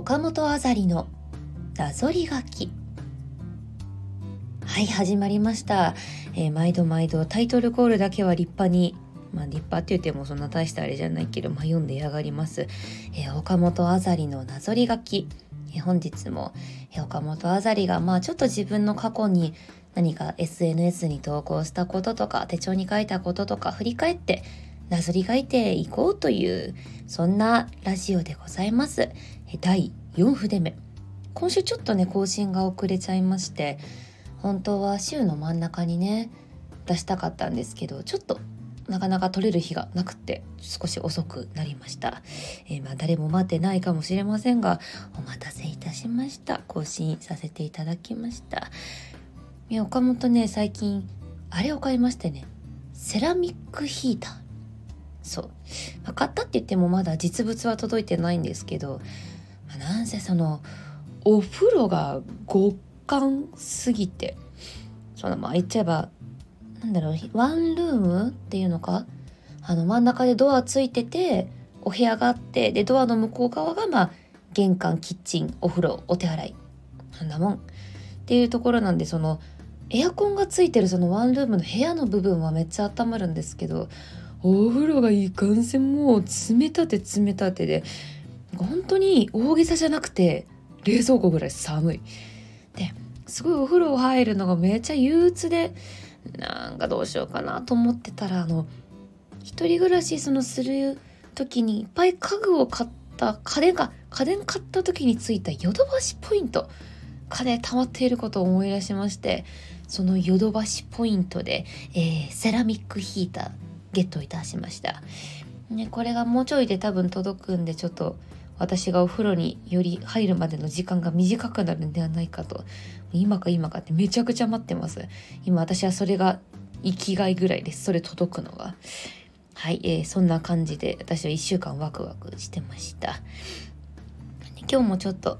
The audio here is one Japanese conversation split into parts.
岡本あざりのなぞり書き。はい始まりました、えー、毎度毎度タイトルコールだけは立派にまあ立派って言ってもそんな大したあれじゃないけど、まあ、読んでやがります、えー、岡本あざりのなぞり書き、えー、本日も、え岡本あざりがまあちょっと自分の過去に何か SNS に投稿したこととか手帳に書いたこととか振り返ってなぞり書いていこうというそんなラジオでございます。第4筆目今週ちょっとね更新が遅れちゃいまして本当は週の真ん中にね出したかったんですけどちょっとなかなか取れる日がなくて少し遅くなりました、えー、まあ誰も待ってないかもしれませんがお待たせいたしました。更新させていただきました。いや岡本ね最近あれを買いましてねセラミックヒーター。そう、まあ、買ったって言ってもまだ実物は届いてないんですけど、まあ、なんせそのお風呂が極寒すぎてそのまあ言っちゃえばなんだろうワンルームっていうのかあの真ん中でドアついててお部屋があってでドアの向こう側がまあ玄関キッチンお風呂お手洗い。そんなもん。っていうところなんでそのエアコンがついてるそのワンルームの部屋の部分はめっちゃ温まるんですけどお風呂がいかんせんもう冷たて冷たてで。本当に大げさじゃなくて冷蔵庫ぐらい寒い。ですごいお風呂入るのがめちゃ憂鬱でなんかどうしようかなと思ってたらあの一人暮らしそのする時にいっぱい家具を買った家電が家電買った時についたヨドバシポイント。金貯まっていることを思い出しましてそのヨドバシポイントで、えー、セラミックヒーター。ゲットいたしました。ね、これがもうちょいで多分届くんでちょっと私がお風呂により入るまでの時間が短くなるんではないかと。今か今かってめちゃくちゃ待ってます。今私はそれが生きがいぐらいです。それ届くのが。はい、えー、そんな感じで私は1週間ワクワクしてました。今日もちょっと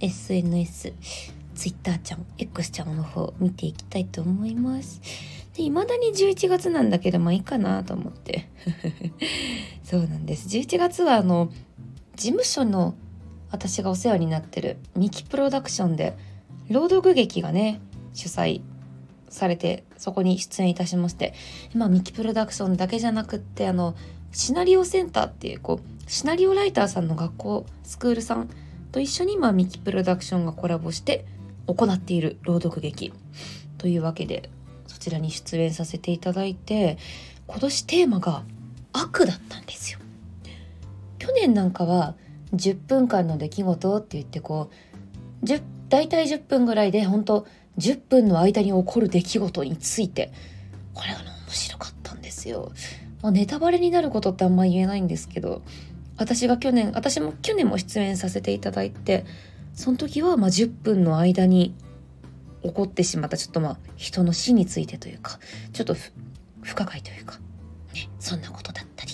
SNS ツイッターちゃん X ちゃんの方見ていきたいと思います。いまだに11月なんだけどまあいいかなと思って。そうなんです。11月はあの事務所の私がお世話になってるミキプロダクションで朗読劇がね主催されてそこに出演いたしまして。まあミキプロダクションだけじゃなくってあのシナリオセンターっていうこうシナリオライターさんの学校スクールさんと一緒にまあミキプロダクションがコラボして行っている朗読劇というわけでそちらに出演させていただいて今年テーマが悪だったんですよ。去年なんかは10分間の出来事って言ってこう10大体10分ぐらいで本当10分の間に起こる出来事についてこれが面白かったんですよ。まあ、ネタバレになることってあんま言えないんですけど私が去年私も去年も出演させていただいてその時はま10分の間に起こってしまったちょっとまあ人の死についてというかちょっと不可解というか、ね、そんなことだったり。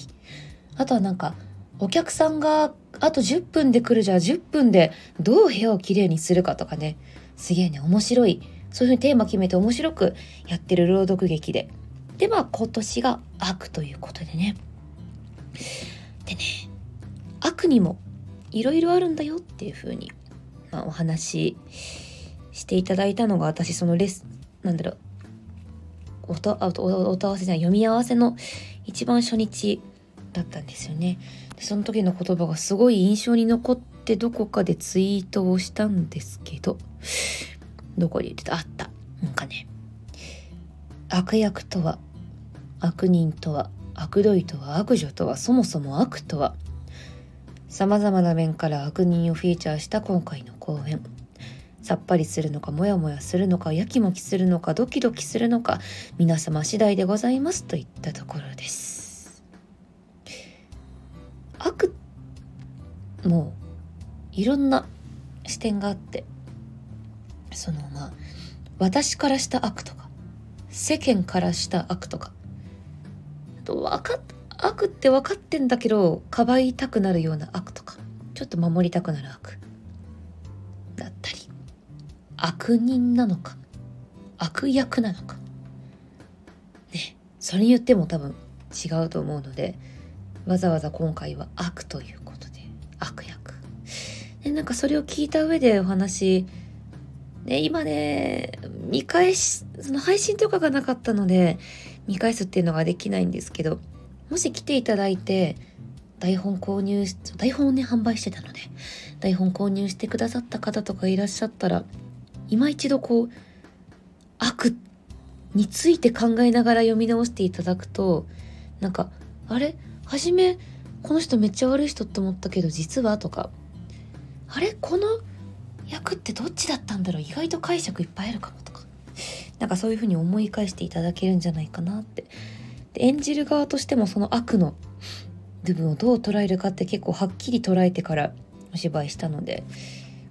あとはなんかお客さんがあと10分で来るじゃあ10分でどう部屋をきれいにするかとかねすげえね面白い。そういうふうにテーマ決めて面白くやってる朗読劇で。でまあ今年が悪ということでね。でね悪にもいろいろあるんだよっていうふうに、まあ、お話ししていただいたのが私そのレスなんだろう音合わせじゃない読み合わせの一番初日だったんですよね。その時の言葉がすごい印象に残ってどこかでツイートをしたんですけどどこで言ってたあったなんかね悪役とは悪人とは悪どいとは悪女とはそもそも悪とはさまざまな面から悪人をフィーチャーした今回の公演。さっぱりするのかモヤモヤするのかやきもきするのかドキドキするのか皆様次第でございますといったところです。悪もういろんな視点があってそのまあ私からした悪とか世間からした悪とかと分かっ悪って分かってんだけどかばいたくなるような悪とか。ちょっと守りたくなる悪。だったり悪人なのか悪役なのか。ねそれによっても多分違うと思うのでわざわざ今回は悪ということで悪役。でなんかそれを聞いた上でお話で今ね見返しその配信とかがなかったので見返すっていうのができないんですけどもし来ていただいて台本購入台本をね販売してたので台本購入してくださった方とかいらっしゃったら今一度こう悪について考えながら読み直していただくとなんかあれ？初めこの人めっちゃ悪い人って思ったけど実は？とか。あれ？この役ってどっちだったんだろう？意外と解釈いっぱいあるかも。とか。なんかそういう風に思い返していただけるんじゃないかなって。で演じる側としてもその悪の部分をどう捉えるかって結構はっきり捉えてからお芝居したので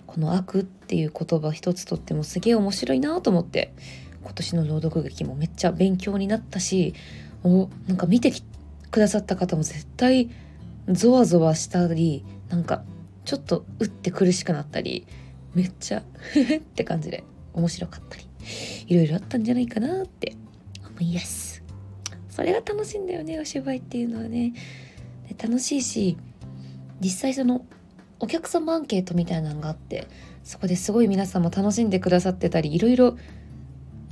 この悪っていう言葉一つとってもすげえ面白いなと思って今年の朗読劇もめっちゃ勉強になったしおなんか見てくださった方も絶対ゾワゾワしたりなんかちょっと打って苦しくなったりめっちゃって感じで面白かったりいろいろあったんじゃないかなって思います。それが楽しいんだよねお芝居っていうのはね。楽しいし実際そのお客様アンケートみたいなのがあってそこですごい皆さんも楽しんでくださってたりいろいろ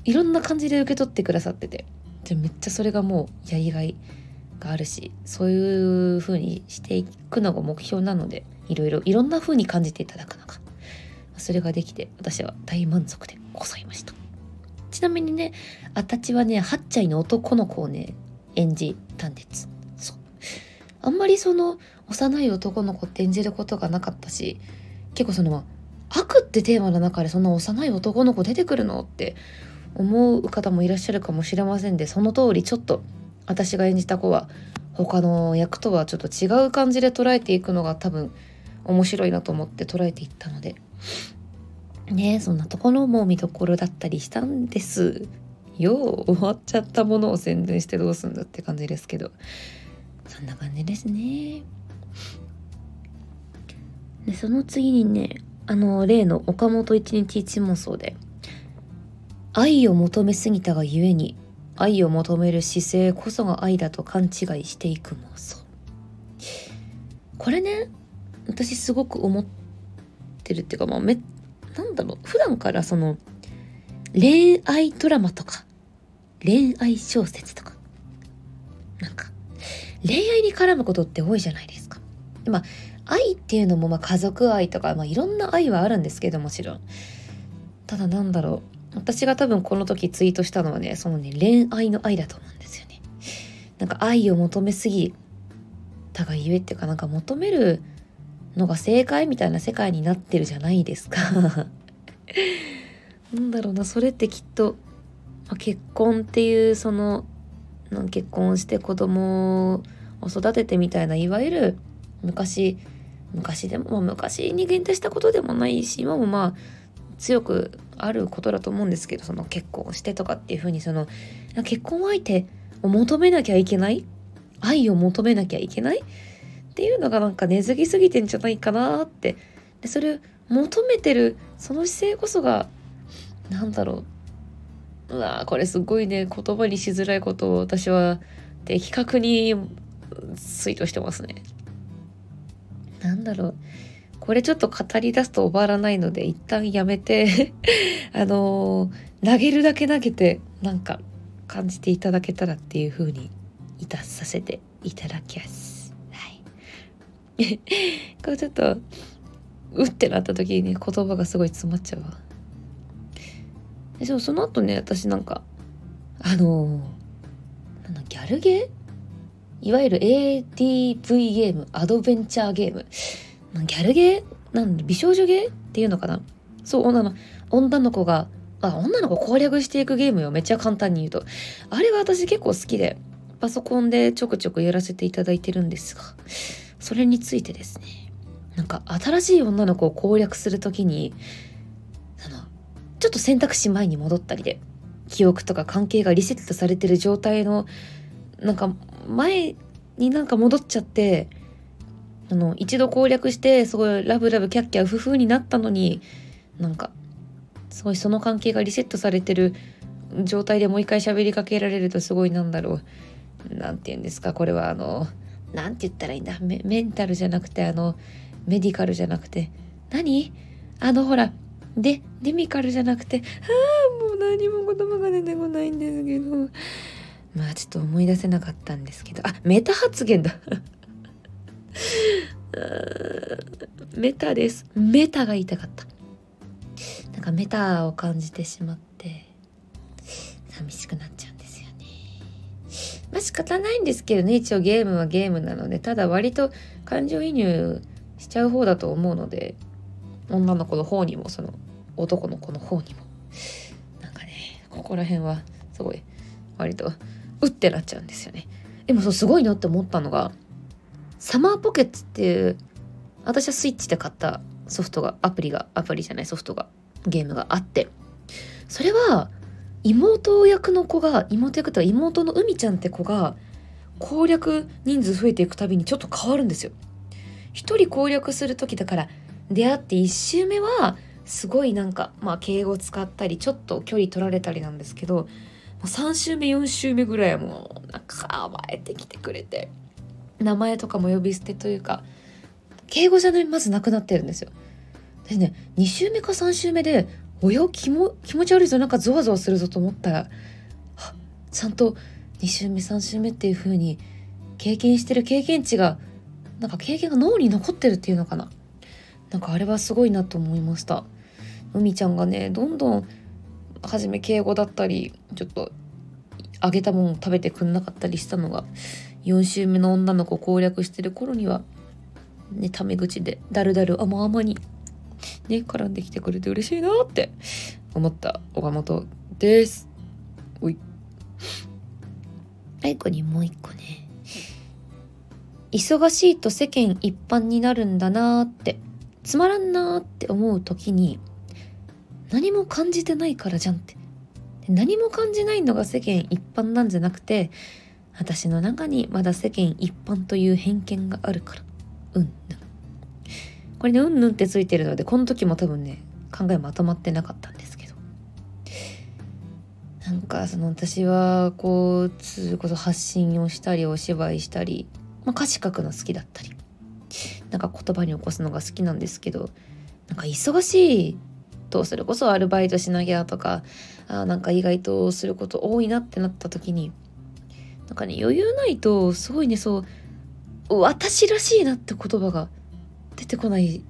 いろんな感じで受け取ってくださってて。でめっちゃそれがもうやりがいがあるしそういう風にしていくのが目標なのでいろいろいろんな風に感じていただくのがそれができて私は大満足でございました。ちなみにねあたちはね8歳の男の子をね演じたんです。そう。あんまりその幼い男の子って演じることがなかったし結構その悪ってテーマの中でそんな幼い男の子出てくるのって思う方もいらっしゃるかもしれませんでその通りちょっと私が演じた子は他の役とはちょっと違う感じで捉えていくのが多分面白いなと思って捉えていったので。ねそんなところも見どころだったりしたんですよ。終わっちゃったものを宣伝してどうすんだって感じですけど。そんな感じですね。でその次にねあの例の岡本一日一妄想で愛を求めすぎたがゆえに愛を求める姿勢こそが愛だと勘違いしていく妄想。これね私すごく思ってるっていうかまあめっなんだろう普段からその恋愛ドラマとか恋愛小説とかなんか恋愛に絡むことって多いじゃないですか。まあ愛っていうのもまあ家族愛とか、まあ、いろんな愛はあるんですけどもちろん。ただなんだろう私が多分この時ツイートしたのはねそのね恋愛の愛だと思うんですよね。なんか愛を求めすぎたがゆえっていうかなんか求めるのが正解みたいな世界になってるじゃないですか。なんだろうなそれってきっと、まあ、結婚っていうその結婚して子供を育ててみたいないわゆる昔昔でも、まあ、昔に限定したことでもないし今もまあ強くあることだと思うんですけどその結婚してとかっていうふうにその結婚相手を求めなきゃいけない？愛を求めなきゃいけない？っていうのがなんか根付きすぎてんじゃないかなってでそれを求めてるその姿勢こそが何だろううわこれすごいね言葉にしづらいことを私は的確にツイートしてますね。なんだろうこれちょっと語り出すと終わらないので一旦やめて あのー、投げるだけ投げてなんか感じていただけたらっていう風にいたさせていただきます。これちょっとうってなった時にね言葉がすごい詰まっちゃうわ。でもその後ね私なんかあのー、なんギャルゲー？いわゆる ADV ゲームアドベンチャーゲーム。ギャルゲー？なん美少女ゲー？っていうのかな？そう女の女の子があ女の子攻略していくゲームよ。めっちゃ簡単に言うと。あれが私結構好きでパソコンでちょくちょくやらせていただいてるんですが。それについてですね。なんか新しい女の子を攻略する時にあのちょっと選択肢前に戻ったりで記憶とか関係がリセットされてる状態のなんか前になんか戻っちゃってあの一度攻略してすごいラブラブキャッキャウフフになったのになんかすごいその関係がリセットされてる状態でもう一回喋りかけられるとすごいなんだろう何て言うんですかこれはあの何て言ったらいいんだ？メンタルじゃなくてあのメディカルじゃなくて。何？あのほらでデミカルじゃなくて。ああもう何も言葉が出てこないんですけど。まあちょっと思い出せなかったんですけど。あメタ発言だ。メタです。メタが言いたかった。なんかメタを感じてしまって。寂しくな方ないんですけどね。一応ゲームはゲームなのでただ割と感情移入しちゃう方だと思うので女の子の方にもその男の子の方にも。なんかねここら辺はすごい割とうってなっちゃうんですよね。でもそうすごいなって思ったのがサマーポケッツっていう私はスイッチで買ったソフトがアプリがアプリじゃないソフトがゲームがあってそれは妹役の子が妹役とは妹の海ちゃんって子が攻略人数増えていくたびにちょっと変わるんですよ。一人攻略する時だから出会って1周目はすごいなんかまあ敬語使ったりちょっと距離取られたりなんですけど3週目4週目ぐらいはもうなんか甘えてきてくれて名前とかも呼び捨てというか敬語じゃないまずなくなってるんですよ。でね2週目か3週目でおや？気も気持ち悪いぞ。なんかゾワゾワするぞと思った。らちゃんと2週目3週目っていう風に経験してる経験値がなんか経験が脳に残ってるっていうのかな。なんかあれはすごいなと思いました。海ちゃんがねどんどん初め敬語だったりちょっとあげたもん食べてくんなかったりしたのが4週目の女の子攻略してる頃にはねタメ口でだるだる甘々にね絡んできてくれて嬉しいなって思った岡本です。おい。最後にもう一個ね。忙しいと世間一般になるんだなーってつまらんなーって思う時に何も感じてないからじゃんって。何も感じないのが世間一般なんじゃなくて私の中にまだ世間一般という偏見があるから。うんぬんこれねうんぬんってついてるのでこの時も多分ね考えまとまってなかったんですけど。なんかその私はこうそれこそ発信をしたりお芝居したり、まあ、歌詞書くの好きだったりなんか言葉に起こすのが好きなんですけどなんか忙しいとそれこそアルバイトしなきゃとかあなんか意外とすること多いなってなった時になんかね余裕ないとすごいねそう私らしいなって言葉が出てこない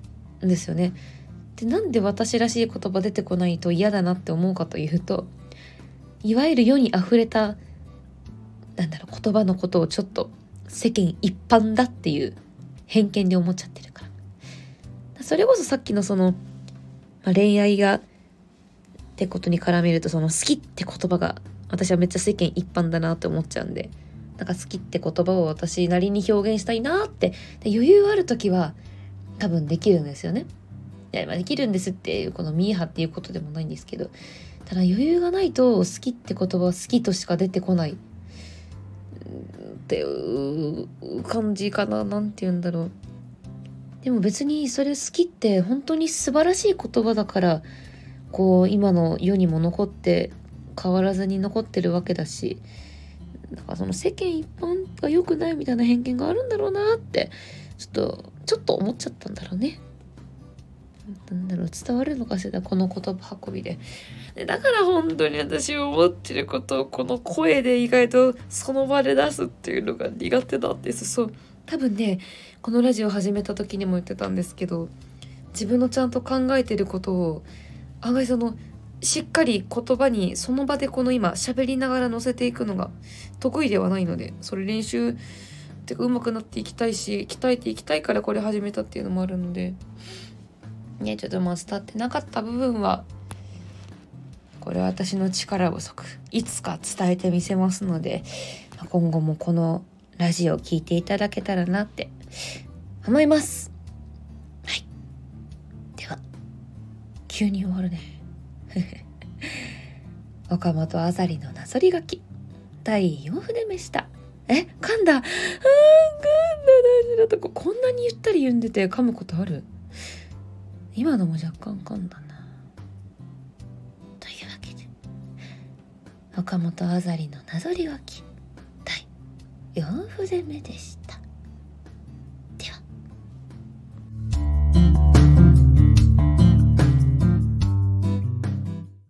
んですよね。でなんで私らしい言葉出てこないと嫌だなって思うかというといわゆる世にあふれたなんだろう言葉のことをちょっと世間一般だっていう偏見で思っちゃってるからそれこそさっきのその、まあ、恋愛がってことに絡めるとその好きって言葉が私はめっちゃ世間一般だなって思っちゃうんでなんか好きって言葉を私なりに表現したいなってで余裕ある時は多分できるんですよね。いや、ま、できるんですっていうこのミーハっていうことでもないんですけどただ余裕がないと好きって言葉は好きとしか出てこないっていう感じかな何て言うんだろうでも別にそれ好きって本当に素晴らしい言葉だからこう今の世にも残って変わらずに残ってるわけだしだからその世間一般が良くないみたいな偏見があるんだろうなってちょっとちょっと思っちゃったんだろうね。なんだろう伝わるのかしらこの言葉運びで。でだから本当に私思ってることをこの声で意外とその場で出すっていうのが苦手なんです。そう。多分ねこのラジオ始めた時にも言ってたんですけど自分のちゃんと考えてることを案外そのしっかり言葉にその場でこの今喋りながら載せていくのが得意ではないのでそれ練習てか上手くなっていきたいし鍛えていきたいからこれ始めたっていうのもあるので。ねちょっとまあ伝ってなかった部分はこれは私の力不足。いつか伝えてみせますので今後もこのラジオを聴いていただけたらなって思います。はい。では急に終わるね。岡本あざりのなぞり書き第4筆目した。え噛んだ。あー噛んだ。大事なとこ。こんなにゆったり読んでて噛むことある？今のも若干噛んだな。というわけで岡本あざりのなぞり書き第4筆目でした。